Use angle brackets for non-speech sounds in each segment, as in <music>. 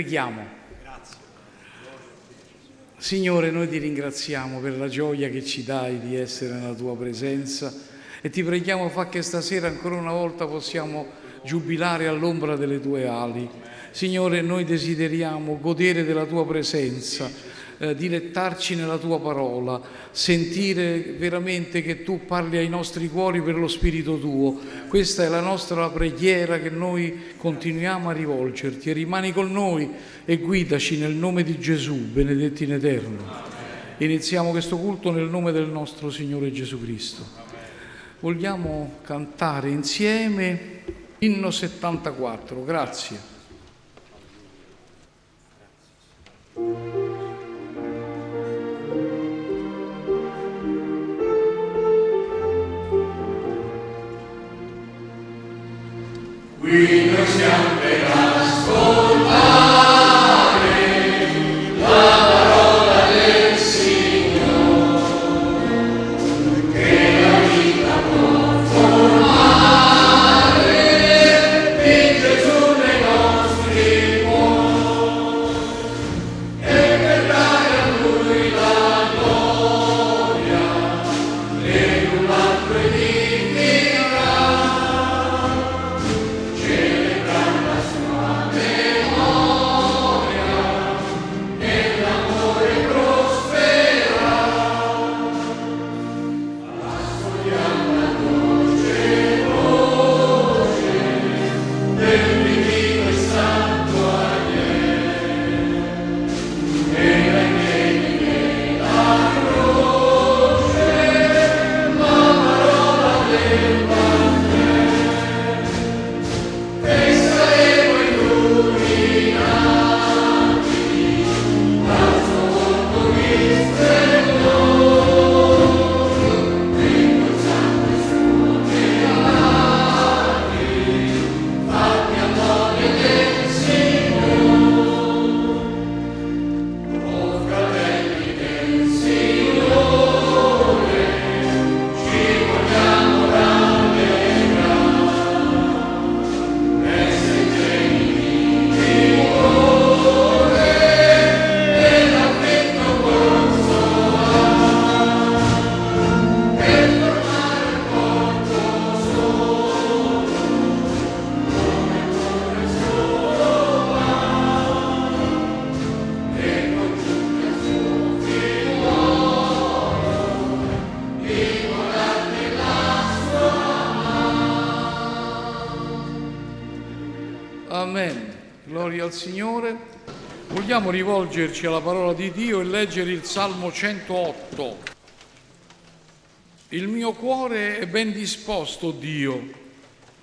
Preghiamo. Signore, noi ti ringraziamo per la gioia che ci dai di essere nella tua presenza e ti preghiamo fa che stasera ancora una volta possiamo giubilare all'ombra delle tue ali. Signore, noi desideriamo godere della tua presenza, eh, dilettarci nella tua parola, sentire veramente che tu parli ai nostri cuori per lo Spirito tuo. Questa è la nostra preghiera che noi continuiamo a rivolgerti e rimani con noi e guidaci nel nome di Gesù, benedetti in eterno. Iniziamo questo culto nel nome del nostro Signore Gesù Cristo. Vogliamo cantare insieme inno 74, grazie. qui noi siamo per ascoltare la rivolgerci alla parola di Dio e leggere il Salmo 108. Il mio cuore è ben disposto, Dio.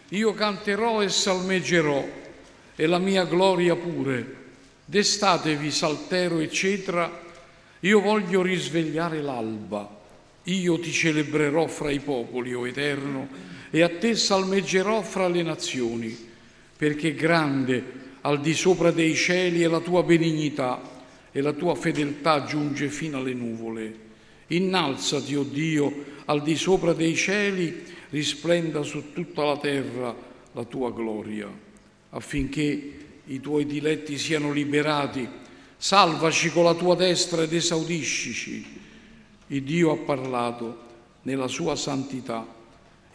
Io canterò e salmeggerò, e la mia gloria pure. Destatevi saltero e cetra, io voglio risvegliare l'alba. Io ti celebrerò fra i popoli, o Eterno, e a te salmeggerò fra le nazioni perché grande al di sopra dei cieli è la tua benignità e la tua fedeltà giunge fino alle nuvole. Innalzati, o oh Dio, al di sopra dei cieli, risplenda su tutta la terra la tua gloria, affinché i tuoi diletti siano liberati. Salvaci con la tua destra ed esaudiscici. Il Dio ha parlato nella sua santità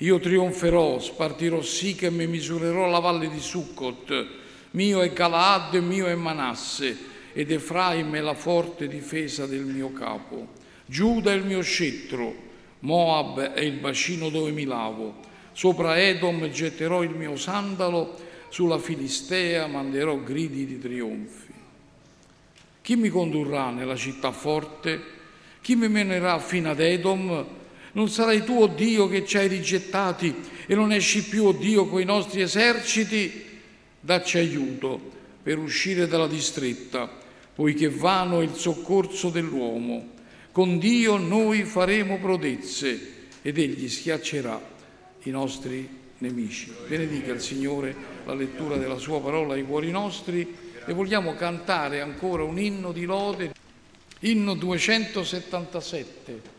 io trionferò, spartirò Sichem e misurerò la valle di Succot. Mio è Galaad, mio è Manasse, ed Efraim è la forte difesa del mio capo. Giuda è il mio scettro, Moab è il bacino dove mi lavo. Sopra Edom getterò il mio sandalo, sulla Filistea manderò gridi di trionfi. Chi mi condurrà nella città forte? Chi mi menerà fino ad Edom? Non sarai tu, o Dio, che ci hai rigettati e non esci più, o oh Dio, coi nostri eserciti? Dacci aiuto per uscire dalla distretta, poiché vano è il soccorso dell'uomo. Con Dio noi faremo prodezze ed Egli schiaccerà i nostri nemici. Benedica il Signore la lettura della Sua parola ai cuori nostri e vogliamo cantare ancora un inno di lode, inno 277.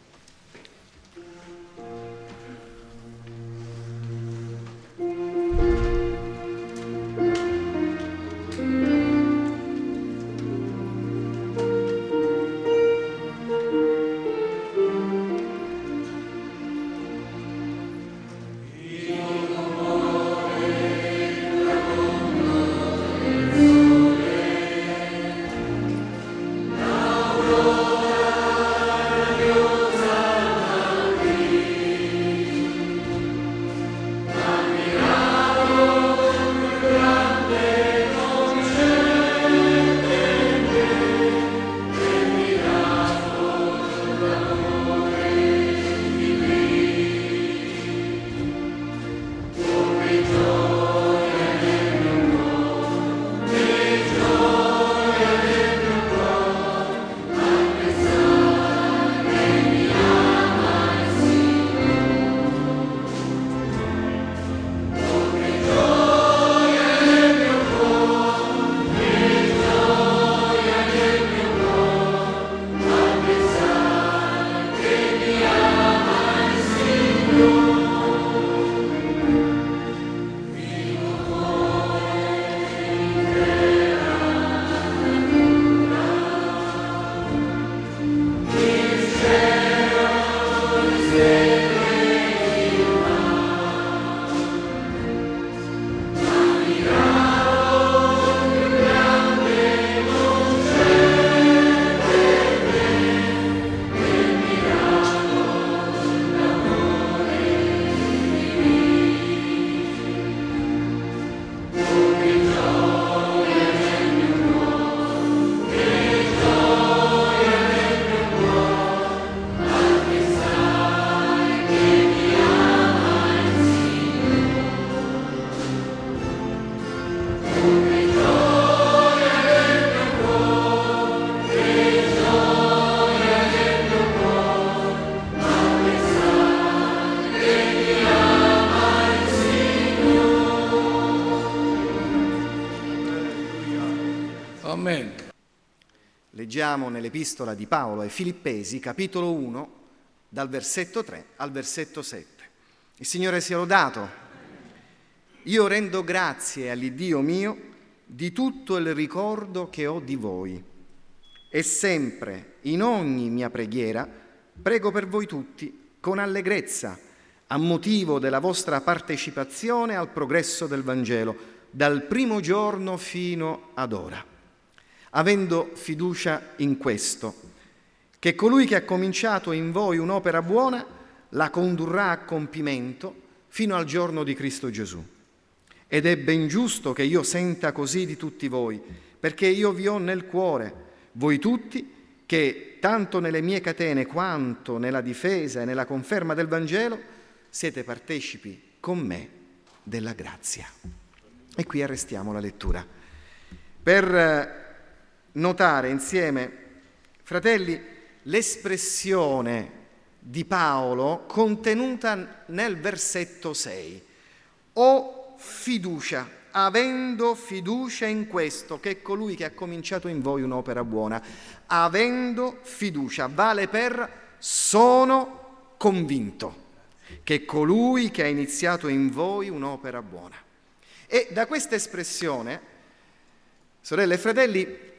Leggiamo nell'epistola di Paolo ai Filippesi, capitolo 1, dal versetto 3 al versetto 7. Il Signore sia lodato. Io rendo grazie all'Iddio mio di tutto il ricordo che ho di voi e sempre, in ogni mia preghiera, prego per voi tutti con allegrezza, a motivo della vostra partecipazione al progresso del Vangelo, dal primo giorno fino ad ora avendo fiducia in questo, che colui che ha cominciato in voi un'opera buona la condurrà a compimento fino al giorno di Cristo Gesù. Ed è ben giusto che io senta così di tutti voi, perché io vi ho nel cuore, voi tutti, che tanto nelle mie catene quanto nella difesa e nella conferma del Vangelo siete partecipi con me della grazia. E qui arrestiamo la lettura. Per notare insieme, fratelli, l'espressione di Paolo contenuta nel versetto 6. Ho fiducia, avendo fiducia in questo, che è colui che ha cominciato in voi un'opera buona. Avendo fiducia, vale per sono convinto che colui che ha iniziato in voi un'opera buona. E da questa espressione, sorelle e fratelli,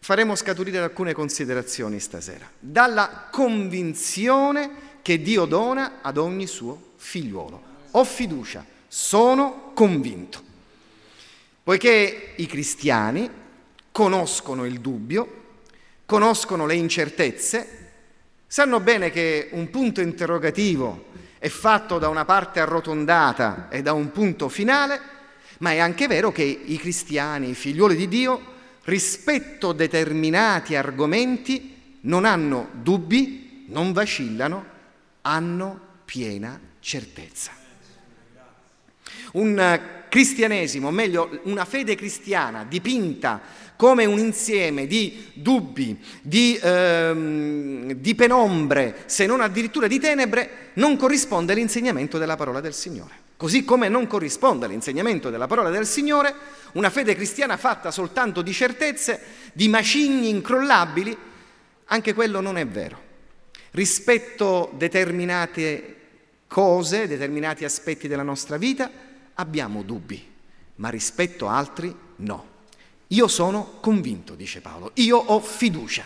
faremo scaturire alcune considerazioni stasera. Dalla convinzione che Dio dona ad ogni suo figliuolo. Ho fiducia, sono convinto. Poiché i cristiani conoscono il dubbio, conoscono le incertezze, sanno bene che un punto interrogativo è fatto da una parte arrotondata e da un punto finale, ma è anche vero che i cristiani, i figliuoli di Dio, rispetto a determinati argomenti non hanno dubbi, non vacillano, hanno piena certezza. Un cristianesimo, o meglio una fede cristiana dipinta come un insieme di dubbi, di, ehm, di penombre, se non addirittura di tenebre, non corrisponde all'insegnamento della parola del Signore. Così come non corrisponde all'insegnamento della parola del Signore una fede cristiana fatta soltanto di certezze, di macigni incrollabili, anche quello non è vero. Rispetto determinate cose, determinati aspetti della nostra vita, abbiamo dubbi, ma rispetto a altri no. Io sono convinto, dice Paolo, io ho fiducia.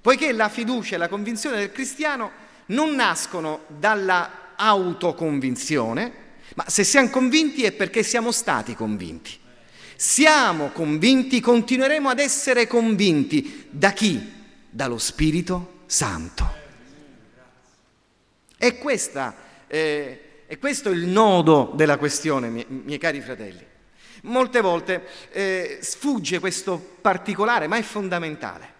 Poiché la fiducia e la convinzione del cristiano non nascono dalla autoconvinzione, ma se siamo convinti è perché siamo stati convinti. Siamo convinti, continueremo ad essere convinti. Da chi? Dallo Spirito Santo. E, questa, eh, è questo il nodo della questione, miei, miei cari fratelli. Molte volte eh, sfugge questo particolare, ma è fondamentale.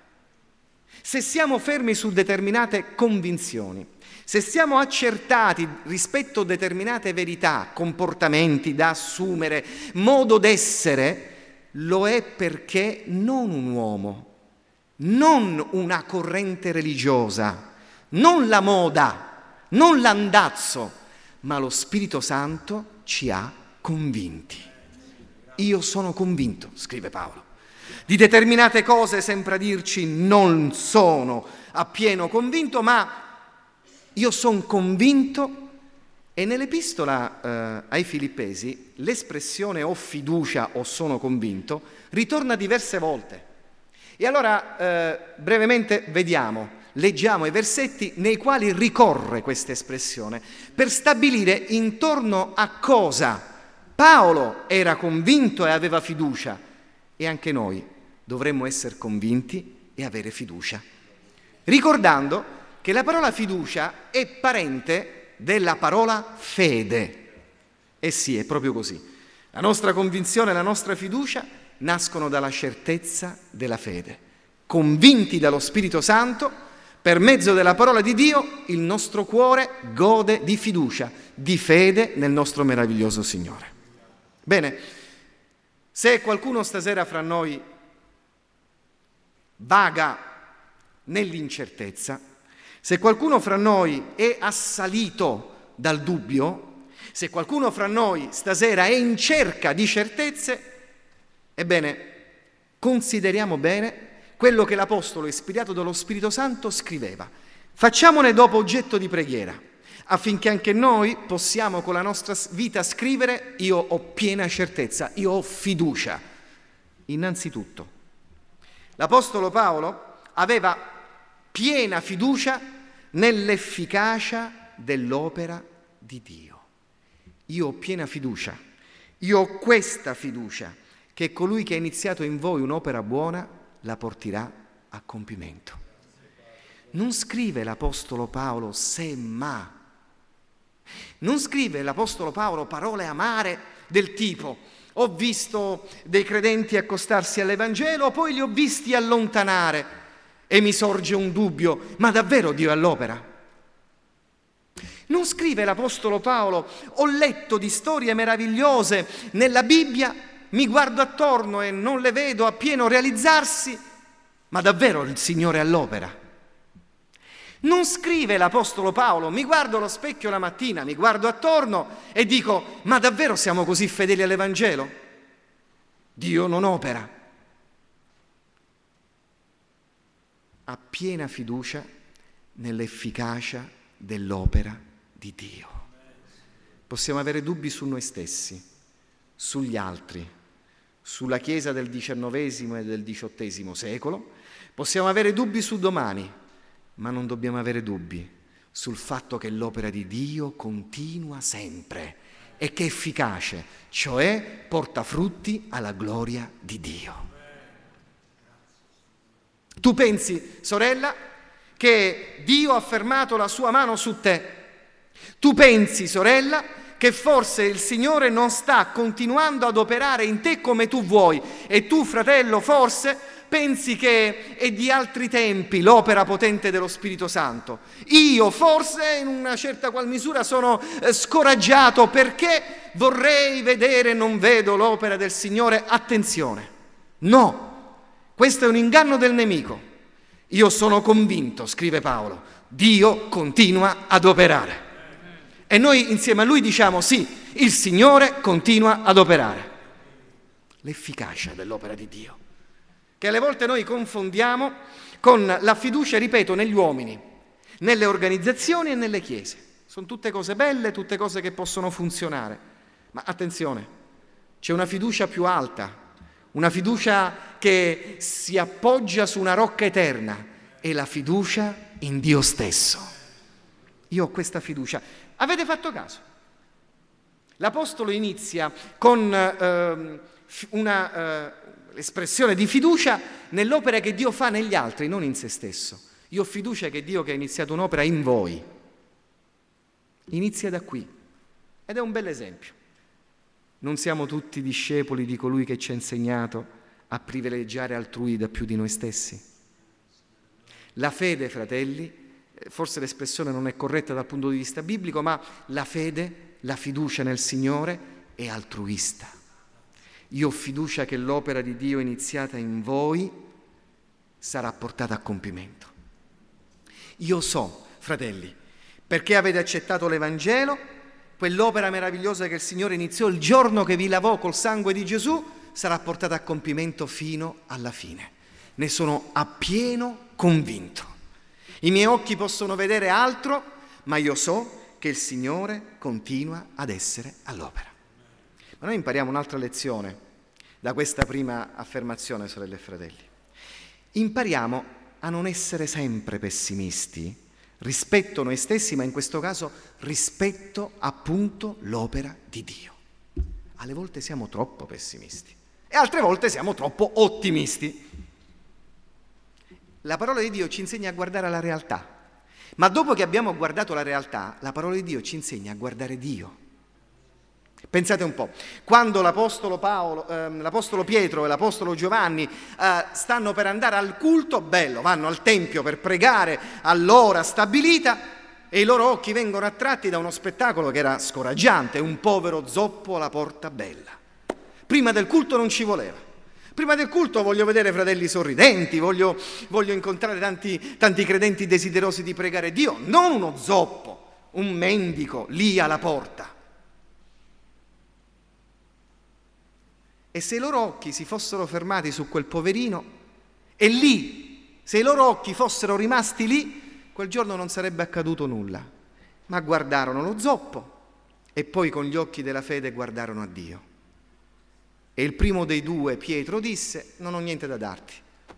Se siamo fermi su determinate convinzioni, se siamo accertati rispetto a determinate verità, comportamenti da assumere, modo d'essere, lo è perché non un uomo, non una corrente religiosa, non la moda, non l'andazzo, ma lo Spirito Santo ci ha convinti. Io sono convinto, scrive Paolo. Di determinate cose sembra dirci non sono appieno convinto, ma io sono convinto e nell'epistola eh, ai Filippesi l'espressione ho fiducia o sono convinto ritorna diverse volte. E allora eh, brevemente vediamo leggiamo i versetti nei quali ricorre questa espressione per stabilire intorno a cosa Paolo era convinto e aveva fiducia e anche noi dovremmo essere convinti e avere fiducia. Ricordando che la parola fiducia è parente della parola fede. E sì, è proprio così. La nostra convinzione la nostra fiducia nascono dalla certezza della fede. Convinti dallo Spirito Santo, per mezzo della parola di Dio il nostro cuore gode di fiducia, di fede nel nostro meraviglioso Signore. Bene, se qualcuno stasera fra noi vaga nell'incertezza, se qualcuno fra noi è assalito dal dubbio, se qualcuno fra noi stasera è in cerca di certezze, ebbene, consideriamo bene quello che l'Apostolo, ispirato dallo Spirito Santo, scriveva. Facciamone dopo oggetto di preghiera, affinché anche noi possiamo con la nostra vita scrivere io ho piena certezza, io ho fiducia. Innanzitutto, l'Apostolo Paolo aveva piena fiducia nell'efficacia dell'opera di Dio. Io ho piena fiducia, io ho questa fiducia, che colui che ha iniziato in voi un'opera buona la porterà a compimento. Non scrive l'Apostolo Paolo se ma. Non scrive l'Apostolo Paolo parole amare del tipo ho visto dei credenti accostarsi all'Evangelo, poi li ho visti allontanare e mi sorge un dubbio, ma davvero Dio è all'opera? Non scrive l'Apostolo Paolo, ho letto di storie meravigliose nella Bibbia mi guardo attorno e non le vedo appieno realizzarsi, ma davvero il Signore è all'opera. Non scrive l'Apostolo Paolo, mi guardo allo specchio la mattina, mi guardo attorno e dico, ma davvero siamo così fedeli all'Evangelo? Dio non opera. Ha piena fiducia nell'efficacia dell'opera di Dio. Possiamo avere dubbi su noi stessi, sugli altri, sulla Chiesa del XIX e del XVIII secolo, possiamo avere dubbi su domani, ma non dobbiamo avere dubbi sul fatto che l'opera di Dio continua sempre e che è efficace, cioè porta frutti alla gloria di Dio. Tu pensi, sorella, che Dio ha fermato la sua mano su te. Tu pensi, sorella, che forse il Signore non sta continuando ad operare in te come tu vuoi e tu, fratello, forse pensi che è di altri tempi l'opera potente dello Spirito Santo. Io forse in una certa qual misura sono eh, scoraggiato perché vorrei vedere e non vedo l'opera del Signore. Attenzione, no, questo è un inganno del nemico. Io sono convinto, scrive Paolo, Dio continua ad operare. E noi insieme a lui diciamo sì, il Signore continua ad operare. L'efficacia dell'opera di Dio, che alle volte noi confondiamo con la fiducia, ripeto, negli uomini, nelle organizzazioni e nelle chiese. Sono tutte cose belle, tutte cose che possono funzionare. Ma attenzione, c'è una fiducia più alta, una fiducia che si appoggia su una rocca eterna, è la fiducia in Dio stesso. Io ho questa fiducia. Avete fatto caso? L'Apostolo inizia con eh, una, eh, di fiducia nell'opera che Dio fa negli altri, non in se stesso. Io ho fiducia che Dio che ha iniziato un'opera in voi inizia da qui ed è un bel esempio. Non siamo tutti discepoli di colui che ci ha insegnato a privilegiare altrui da più di noi stessi. La fede, fratelli, forse l'espressione non è corretta dal punto di vista biblico, ma la fede, la fiducia nel Signore è altruista. Io ho fiducia che l'opera di Dio iniziata in voi sarà portata a compimento. Io so, fratelli, perché avete accettato l'Evangelo, quell'opera meravigliosa che il Signore iniziò il giorno che vi lavò col sangue di Gesù, sarà portata a compimento fino alla fine. Ne sono appieno convinto. I miei occhi possono vedere altro, ma io so che il Signore continua ad essere all'opera. Ma noi impariamo un'altra lezione da questa prima affermazione, sorelle e fratelli. Impariamo a non essere sempre pessimisti rispetto noi stessi, ma in questo caso rispetto appunto l'opera di Dio. Alle volte siamo troppo pessimisti e altre volte siamo troppo ottimisti. La parola di Dio ci insegna a guardare la realtà, ma dopo che abbiamo guardato la realtà, la parola di Dio ci insegna a guardare Dio. Pensate un po', quando l'Apostolo, Paolo, eh, l'Apostolo Pietro e l'Apostolo Giovanni eh, stanno per andare al culto, bello, vanno al Tempio per pregare all'ora stabilita e i loro occhi vengono attratti da uno spettacolo che era scoraggiante, un povero zoppo alla porta bella. Prima del culto non ci voleva. Prima del culto voglio vedere fratelli sorridenti, voglio, voglio incontrare tanti, tanti credenti desiderosi di pregare Dio, non uno zoppo, un mendico lì alla porta. E se i loro occhi si fossero fermati su quel poverino, e lì, se i loro occhi fossero rimasti lì, quel giorno non sarebbe accaduto nulla. Ma guardarono lo zoppo e poi con gli occhi della fede guardarono a Dio. E il primo dei due, Pietro, disse, non ho niente da darti,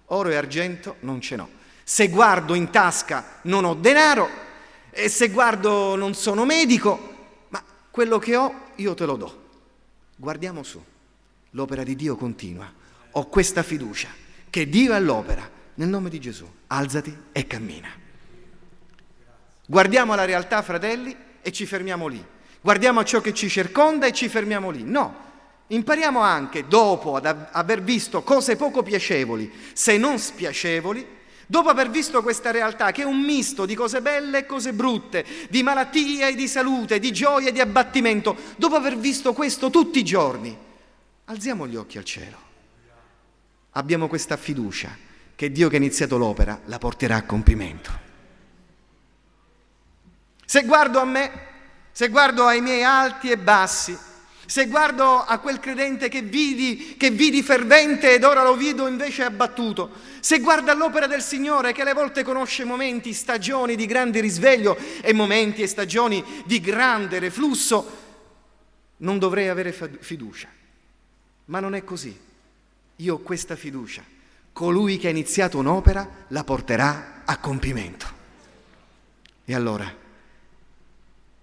oro e argento non ce n'ho. Se guardo in tasca non ho denaro, e se guardo non sono medico, ma quello che ho io te lo do. Guardiamo su, l'opera di Dio continua. Ho questa fiducia che Dio è all'opera. Nel nome di Gesù, alzati e cammina. Guardiamo la realtà, fratelli, e ci fermiamo lì. Guardiamo a ciò che ci circonda e ci fermiamo lì. No, Impariamo anche, dopo aver visto cose poco piacevoli, se non spiacevoli, dopo aver visto questa realtà che è un misto di cose belle e cose brutte, di malattia e di salute, di gioia e di abbattimento, dopo aver visto questo tutti i giorni, alziamo gli occhi al cielo. Abbiamo questa fiducia che Dio che ha iniziato l'opera la porterà a compimento. Se guardo a me, se guardo ai miei alti e bassi, se guardo a quel credente che vidi, che vidi fervente ed ora lo vedo invece abbattuto, se guardo all'opera del Signore che alle volte conosce momenti, stagioni di grande risveglio e momenti e stagioni di grande reflusso, non dovrei avere fiducia. Ma non è così. Io ho questa fiducia. Colui che ha iniziato un'opera la porterà a compimento. E allora,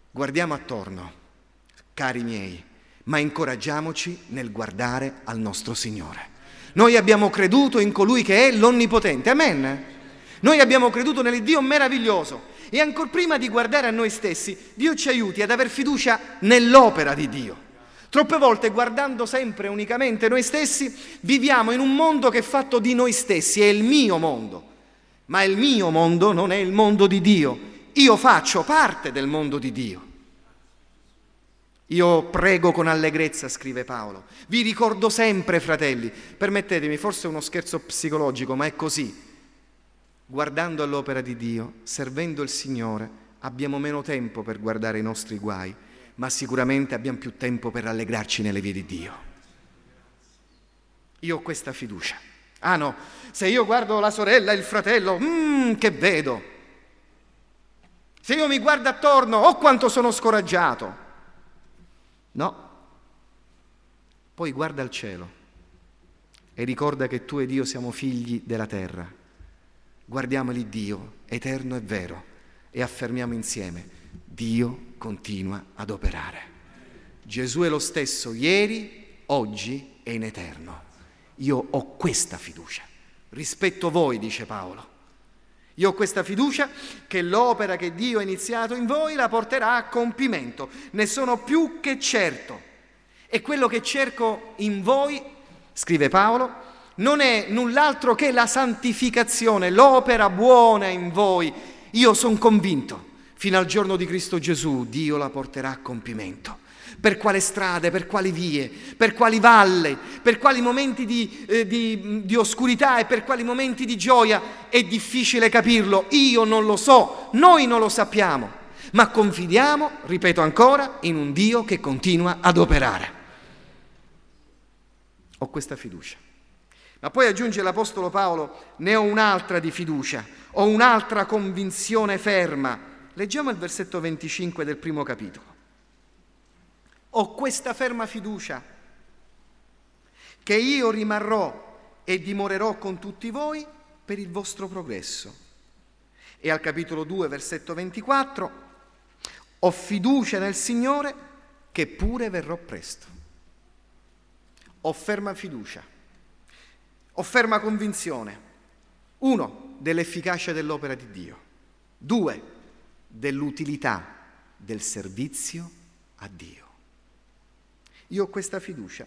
guardiamo attorno, cari miei, ma incoraggiamoci nel guardare al nostro Signore. Noi abbiamo creduto in colui che è l'Onnipotente, amen. Noi abbiamo creduto nell'Iddio meraviglioso E ancora prima di guardare a noi stessi, Dio ci aiuti ad aver fiducia nell'opera di Dio. Troppe volte guardando sempre unicamente noi stessi, viviamo in un mondo che è fatto di noi stessi, è il mio mondo. Ma il mio mondo non è il mondo di Dio. Io faccio parte del mondo di Dio. Io prego con allegrezza, scrive Paolo. Vi ricordo sempre, fratelli, permettetemi, forse è uno scherzo psicologico, ma è così. Guardando all'opera di Dio, servendo il Signore, abbiamo meno tempo per guardare i nostri guai, ma sicuramente abbiamo più tempo per rallegrarci nelle vie di Dio. Io ho questa fiducia. Ah no, se io guardo la sorella e il fratello, mmm, che vedo. Se io mi guardo attorno, oh quanto sono scoraggiato. No. Poi guarda al cielo e ricorda che tu ed io siamo figli della terra. Guardiamo lì Dio, eterno e vero, e affermiamo insieme, Dio continua ad operare. Gesù è lo stesso ieri, oggi e in eterno. Io ho questa fiducia. Rispetto voi, dice Paolo. Io ho questa fiducia che l'opera che Dio ha iniziato in voi la porterà a compimento. Ne sono più che certo. E quello che cerco in voi, scrive Paolo, non è null'altro che la santificazione, l'opera buona in voi. Io sono convinto, fino al giorno di Cristo Gesù, Dio la porterà a compimento per quale strade, per quali vie, per quali valle, per quali momenti di, eh, di, di, oscurità e per quali momenti di gioia. È difficile capirlo, io non lo so, noi non lo sappiamo, ma confidiamo, ripeto ancora, in un Dio che continua ad operare. Ho questa fiducia. Ma poi aggiunge l'Apostolo Paolo, ne ho un'altra di fiducia, ho un'altra convinzione ferma. Leggiamo il versetto 25 del primo capitolo. Ho questa ferma fiducia che io rimarrò e dimorerò con tutti voi per il vostro progresso. E al capitolo 2, versetto 24, ho fiducia nel Signore che pure verrò presto. Ho ferma fiducia, ho ferma convinzione. Uno, dell'efficacia dell'opera di Dio. Due, dell'utilità del servizio a Dio. Io ho questa fiducia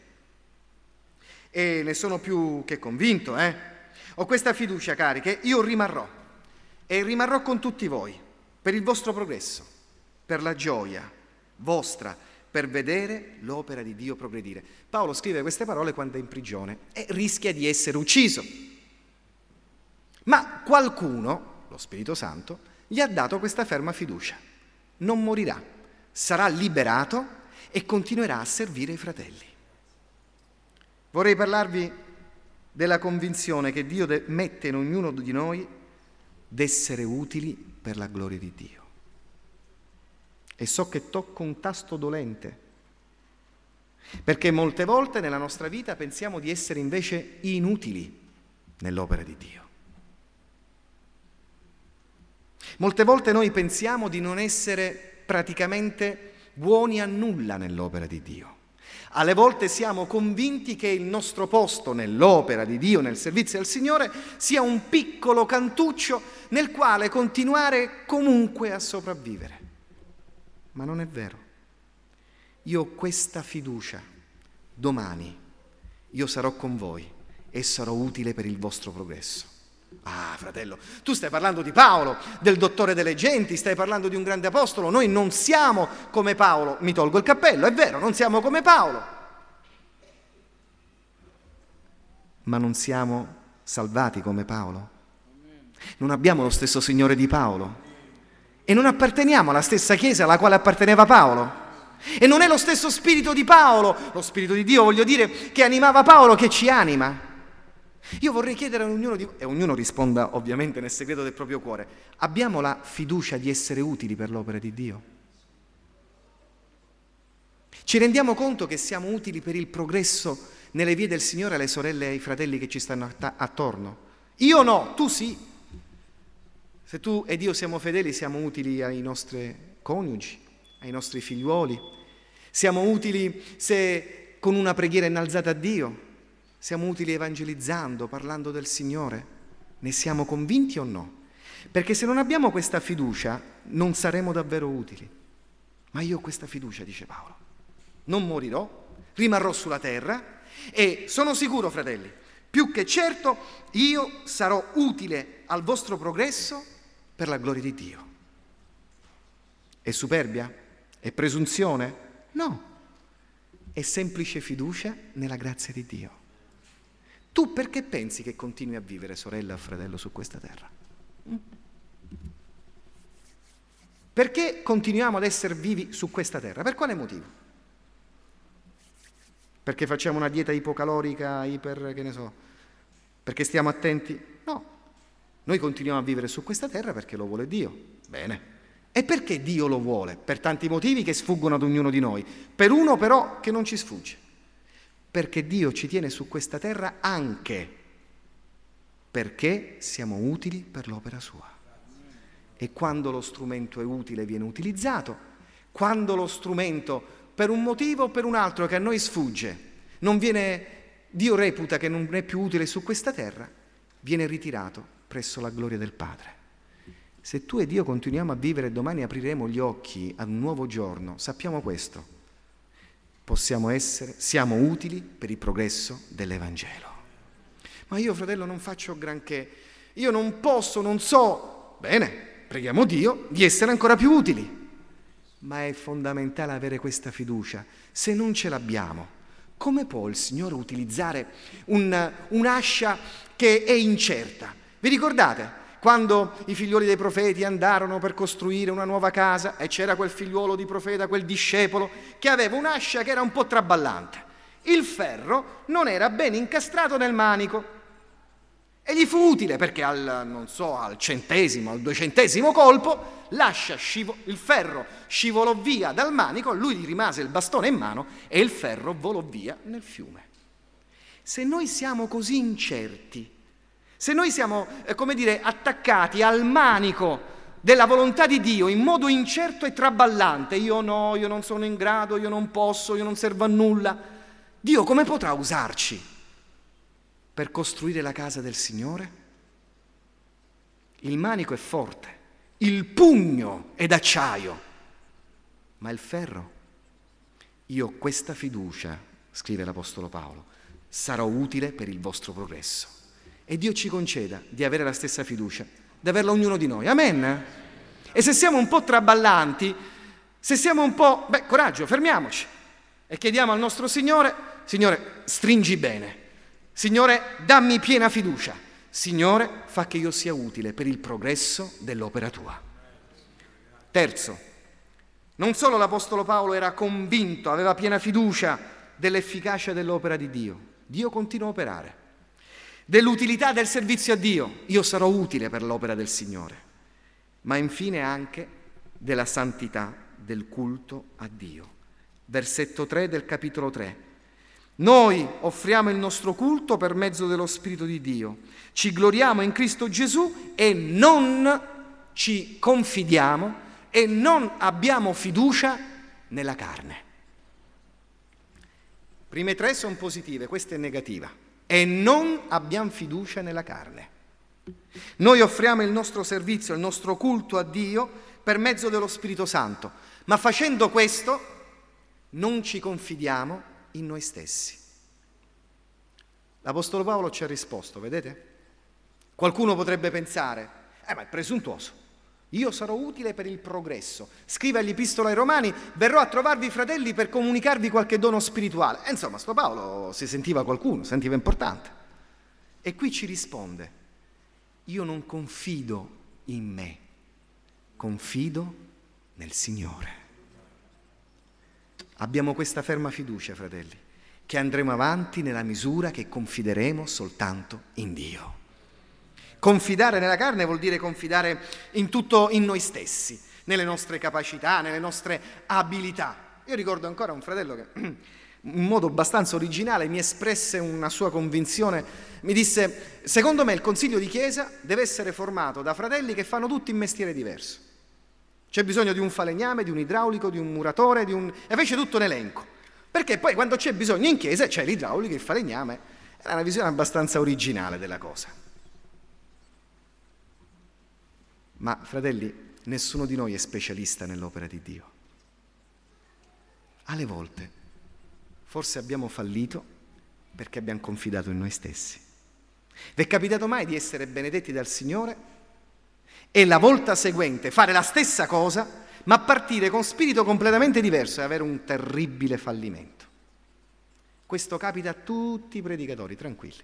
e ne sono più che convinto, eh? Ho questa fiducia, cari, che io rimarrò e rimarrò con tutti voi per il vostro progresso, per la gioia vostra, per vedere l'opera di Dio progredire. Paolo scrive queste parole quando è in prigione e rischia di essere ucciso. Ma qualcuno, lo Spirito Santo, gli ha dato questa ferma fiducia. Non morirà, sarà liberato e continuerà a servire i fratelli. Vorrei parlarvi della convinzione che Dio mette in ognuno di noi d'essere utili per la gloria di Dio. E so che tocco un tasto dolente, perché molte volte nella nostra vita pensiamo di essere invece inutili nell'opera di Dio. Molte volte noi pensiamo di non essere praticamente buoni a nulla nell'opera di Dio. Alle volte siamo convinti che il nostro posto nell'opera di Dio, nel servizio al Signore, sia un piccolo cantuccio nel quale continuare comunque a sopravvivere. Ma non è vero. Io ho questa fiducia. Domani io sarò con voi e sarò utile per il vostro progresso. Ah, fratello, tu stai parlando di Paolo, del dottore delle genti, stai parlando di un grande apostolo. Noi non siamo come Paolo. Mi tolgo il cappello, è vero, non siamo come Paolo. Ma non siamo salvati come Paolo. Non abbiamo lo stesso Signore di Paolo. E non apparteniamo alla stessa Chiesa alla quale apparteneva Paolo. E non è lo stesso spirito di Paolo, lo spirito di Dio, voglio dire, che animava Paolo, che ci anima. Io vorrei chiedere a ognuno di voi, e ognuno risponda ovviamente nel segreto del proprio cuore, abbiamo la fiducia di essere utili per l'opera di Dio? Ci rendiamo conto che siamo utili per il progresso nelle vie del Signore alle sorelle e ai fratelli che ci stanno attorno? Io no, tu sì. Se tu ed io siamo fedeli, siamo utili ai nostri coniugi, ai nostri figliuoli, siamo utili se con una preghiera innalzata a Dio, siamo utili evangelizzando, parlando del Signore? Ne siamo convinti o no? Perché se non abbiamo questa fiducia non saremo davvero utili. Ma io ho questa fiducia, dice Paolo. Non morirò, rimarrò sulla terra e sono sicuro, fratelli, più che certo io sarò utile al vostro progresso per la gloria di Dio. È superbia? È presunzione? No, è semplice fiducia nella grazia di Dio. Tu perché pensi che continui a vivere, sorella o fratello, su questa terra? Perché continuiamo ad essere vivi su questa terra? Per quale motivo? Perché facciamo una dieta ipocalorica, iper, che ne so, perché stiamo attenti? No, noi continuiamo a vivere su questa terra perché lo vuole Dio. Bene. E perché Dio lo vuole? Per tanti motivi che sfuggono ad ognuno di noi. Per uno però che non ci sfugge. Perché Dio ci tiene su questa terra anche perché siamo utili per l'opera sua. E quando lo strumento è utile viene utilizzato, quando lo strumento per un motivo o per un altro che a noi sfugge, non viene, Dio reputa che non è più utile su questa terra, viene ritirato presso la gloria del Padre. Se tu e Dio continuiamo a vivere domani apriremo gli occhi ad un nuovo giorno, sappiamo questo, possiamo essere, siamo utili per il progresso dell'Evangelo. Ma io, fratello, non faccio granché, io non posso, non so, bene, preghiamo Dio di essere ancora più utili. Ma è fondamentale avere questa fiducia. Se non ce l'abbiamo, come può il Signore utilizzare un, un'ascia che è incerta? Vi ricordate? Quando i figlioli dei profeti andarono per costruire una nuova casa e c'era quel figliuolo di profeta, quel discepolo, che aveva un'ascia che era un po' traballante. Il ferro non era ben incastrato nel manico e gli fu utile perché al, so, al centesimo, al duecentesimo colpo, scivo- il ferro scivolò via dal manico, lui gli rimase il bastone in mano e il ferro volò via nel fiume. Se noi siamo così incerti, se noi siamo, eh, come dire, attaccati al manico della volontà di Dio in modo incerto e traballante, io no, io non sono in grado, io non posso, io non servo a nulla, Dio come potrà usarci? per costruire la casa del Signore? Il manico è forte, il pugno è d'acciaio, ma il ferro? Io ho questa fiducia, scrive l'Apostolo Paolo, sarò utile per il vostro progresso. E Dio ci conceda di avere la stessa fiducia, di averla ognuno di noi. Amen? E se siamo un po' traballanti, se siamo un po'... Beh, coraggio, fermiamoci e chiediamo al nostro Signore, Signore, stringi bene Signore, dammi piena fiducia. Signore, fa che io sia utile per il progresso dell'opera tua. Terzo, non solo l'Apostolo Paolo era convinto, aveva piena fiducia dell'efficacia dell'opera di Dio, Dio continua a operare, dell'utilità del servizio a Dio, io sarò utile per l'opera del Signore, ma infine anche della santità del culto a Dio. Versetto 3 del capitolo 3. Noi offriamo il nostro culto per mezzo dello Spirito di Dio, ci gloriamo in Cristo Gesù e non ci confidiamo e non abbiamo fiducia nella carne. Prime tre sono positive, questa è negativa. E non abbiamo fiducia nella carne. Noi offriamo il nostro servizio, il nostro culto a Dio per mezzo dello Spirito Santo, ma facendo questo non ci confidiamo in noi stessi. L'Apostolo Paolo ci ha risposto, vedete? Qualcuno potrebbe pensare, eh ma è presuntuoso, io sarò utile per il progresso. Scrive all'Epistola ai Romani, verrò a trovarvi fratelli per comunicarvi qualche dono spirituale. E insomma, sto Paolo si sentiva qualcuno, sentiva importante. E qui ci risponde, io non confido in me, confido nel Signore. Abbiamo questa ferma fiducia, fratelli, che andremo avanti nella misura che confideremo soltanto in Dio. Confidare nella carne vuol dire confidare in tutto in noi stessi, nelle nostre capacità, nelle nostre abilità. Io ricordo ancora un fratello che <clears throat> in modo abbastanza originale mi espresse una sua convinzione, mi disse, secondo me il consiglio di chiesa deve essere formato da fratelli che fanno tutti un mestiere diverso. C'è bisogno di un falegname, di un idraulico, di un muratore, di un... e fece tutto un elenco. Perché poi quando c'è bisogno in chiesa c'è l'idraulico, il falegname. È una visione abbastanza originale della cosa. Ma fratelli, nessuno di noi è specialista nell'opera di Dio. Alle volte forse abbiamo fallito perché abbiamo confidato in noi stessi. Vi è capitato mai di essere benedetti dal Signore e la volta seguente fare la stessa cosa, ma partire con spirito completamente diverso e avere un terribile fallimento? Questo capita a tutti i predicatori, tranquilli.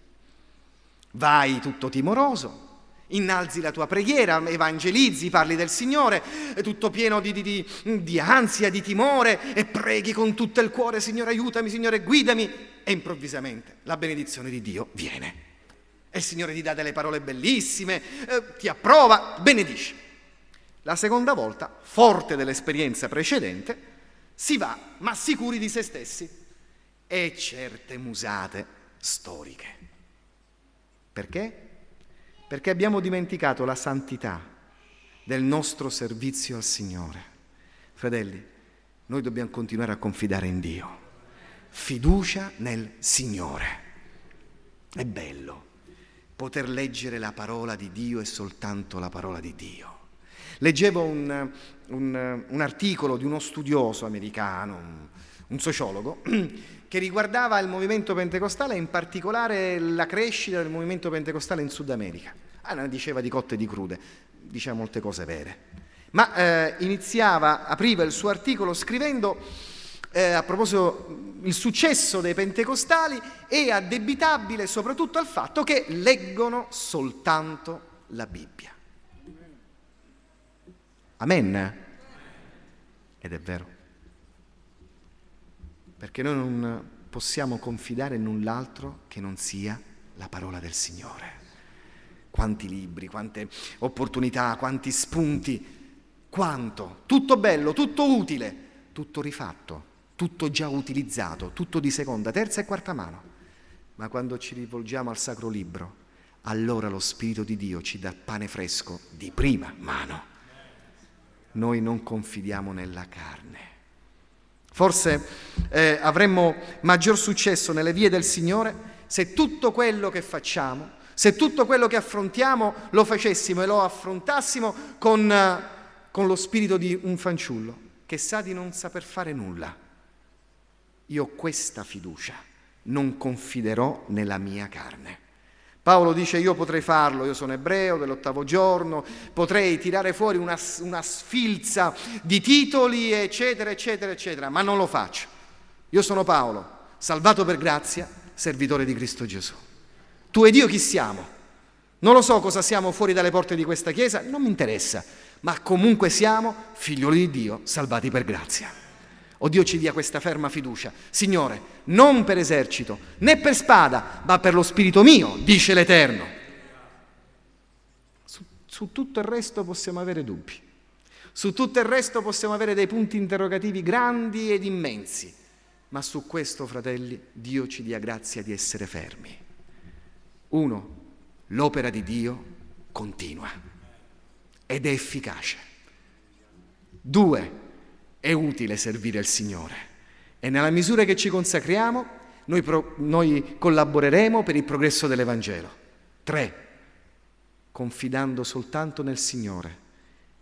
Vai tutto timoroso, innalzi la tua preghiera, evangelizzi, parli del Signore, tutto pieno di, di, di, ansia, di timore e preghi con tutto il cuore, Signore aiutami, Signore guidami, e improvvisamente la benedizione di Dio viene. E il Signore ti dà delle parole bellissime, eh, ti approva, benedisce. La seconda volta, forte dell'esperienza precedente, si va, ma sicuri di se stessi, e certe musate storiche. Perché? Perché abbiamo dimenticato la santità del nostro servizio al Signore. Fratelli, noi dobbiamo continuare a confidare in Dio. Fiducia nel Signore. È bello poter leggere la parola di Dio e soltanto la parola di Dio. Leggevo un, un, un articolo di uno studioso americano, un, un sociologo, <clears throat> che riguardava il movimento pentecostale e in particolare la crescita del movimento pentecostale in Sud America. Ah, non diceva di cotte e di crude, diceva molte cose vere. Ma eh, iniziava, apriva il suo articolo scrivendo eh, a proposito il successo dei pentecostali è addebitabile soprattutto al fatto che leggono soltanto la Bibbia. Amen? Ed è vero perché noi non possiamo confidare in null'altro che non sia la parola del Signore. Quanti libri, quante opportunità, quanti spunti, quanto, tutto bello, tutto utile, tutto rifatto, tutto già utilizzato, tutto di seconda, terza e quarta mano. Ma quando ci rivolgiamo al Sacro Libro, allora lo Spirito di Dio ci dà pane fresco di prima mano. Noi non confidiamo nella carne Forse eh, avremmo maggior successo nelle vie del Signore se tutto quello che facciamo, se tutto quello che affrontiamo lo facessimo e lo affrontassimo con, eh, con lo spirito di un fanciullo che sa di non saper fare nulla. Io ho questa fiducia, non confiderò nella mia carne. Paolo dice io potrei farlo, io sono ebreo dell'ottavo giorno, potrei tirare fuori una, una sfilza di titoli, eccetera, eccetera, eccetera, ma non lo faccio. Io sono Paolo, salvato per grazia, servitore di Cristo Gesù. Tu ed io chi siamo? Non lo so cosa siamo fuori dalle porte di questa chiesa, non mi interessa, ma comunque siamo figlioli di Dio, salvati per grazia. O Dio ci dia questa ferma fiducia. Signore, non per esercito, né per spada, ma per lo spirito mio, dice l'Eterno. Su, su tutto il resto possiamo avere dubbi. Su tutto il resto possiamo avere dei punti interrogativi grandi ed immensi. Ma su questo, fratelli, Dio ci dia grazia di essere fermi. Uno, l'opera di Dio continua ed è efficace. Due, è utile servire il Signore e nella misura che ci consacriamo noi, pro, noi collaboreremo per il progresso dell'Evangelo. Tre, confidando soltanto nel Signore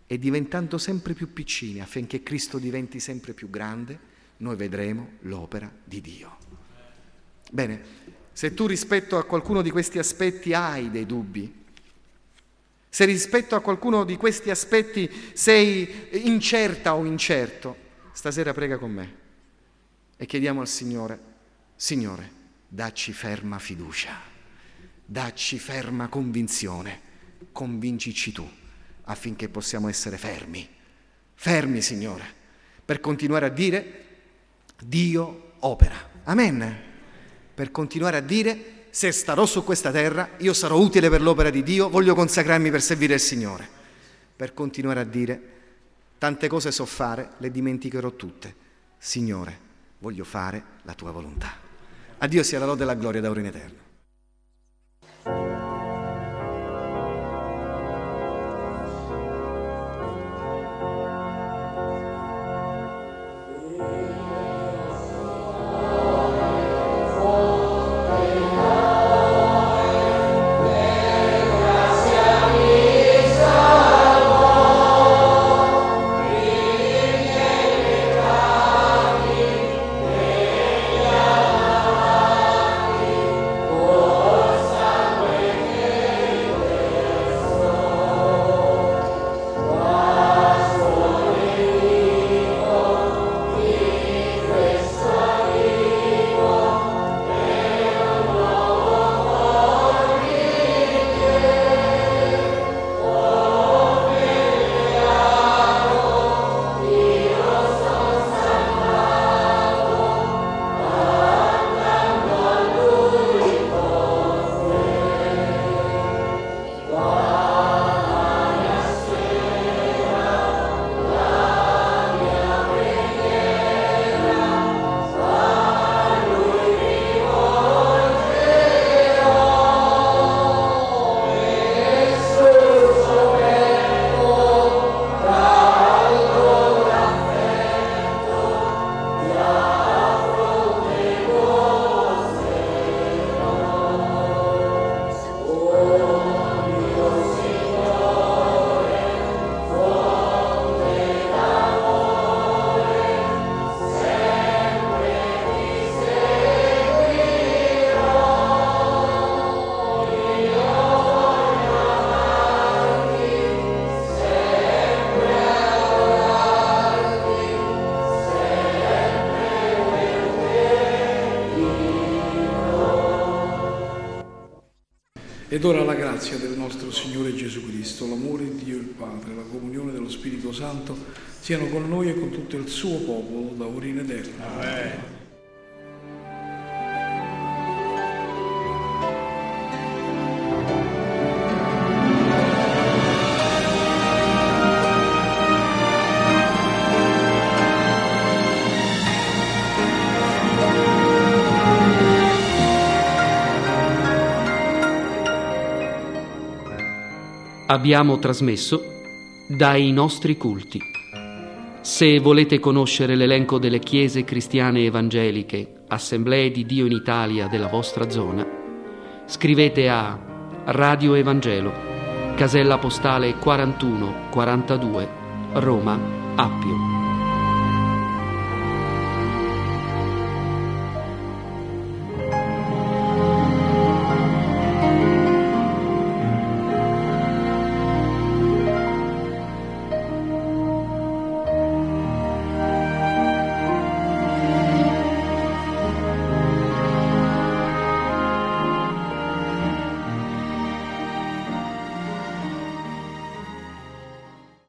e diventando sempre più piccini affinché Cristo diventi sempre più grande, noi vedremo l'opera di Dio. Bene, se tu rispetto a qualcuno di questi aspetti hai dei dubbi, se rispetto a qualcuno di questi aspetti sei incerta o incerto, stasera prega con me e chiediamo al Signore, Signore, dacci ferma fiducia, dacci ferma convinzione, convincici tu affinché possiamo essere fermi, fermi Signore, per continuare a dire Dio opera. Amen. Per continuare a dire se starò su questa terra, io sarò utile per l'opera di Dio, voglio consacrarmi per servire il Signore. Per continuare a dire, tante cose so fare, le dimenticherò tutte. Signore, voglio fare la tua volontà. A Dio sia la lode e la gloria da ora in eterno. Ora la grazia del nostro Signore Gesù Cristo, l'amore di Dio il Padre, la comunione dello Spirito Santo siano con noi e con tutto il suo popolo da ora in eterno. Amen. Abbiamo trasmesso dai nostri culti. Se volete conoscere l'elenco delle chiese cristiane evangeliche, assemblee di Dio in Italia della vostra zona, scrivete a Radio Evangelo, casella postale 41 42, Roma, Appio.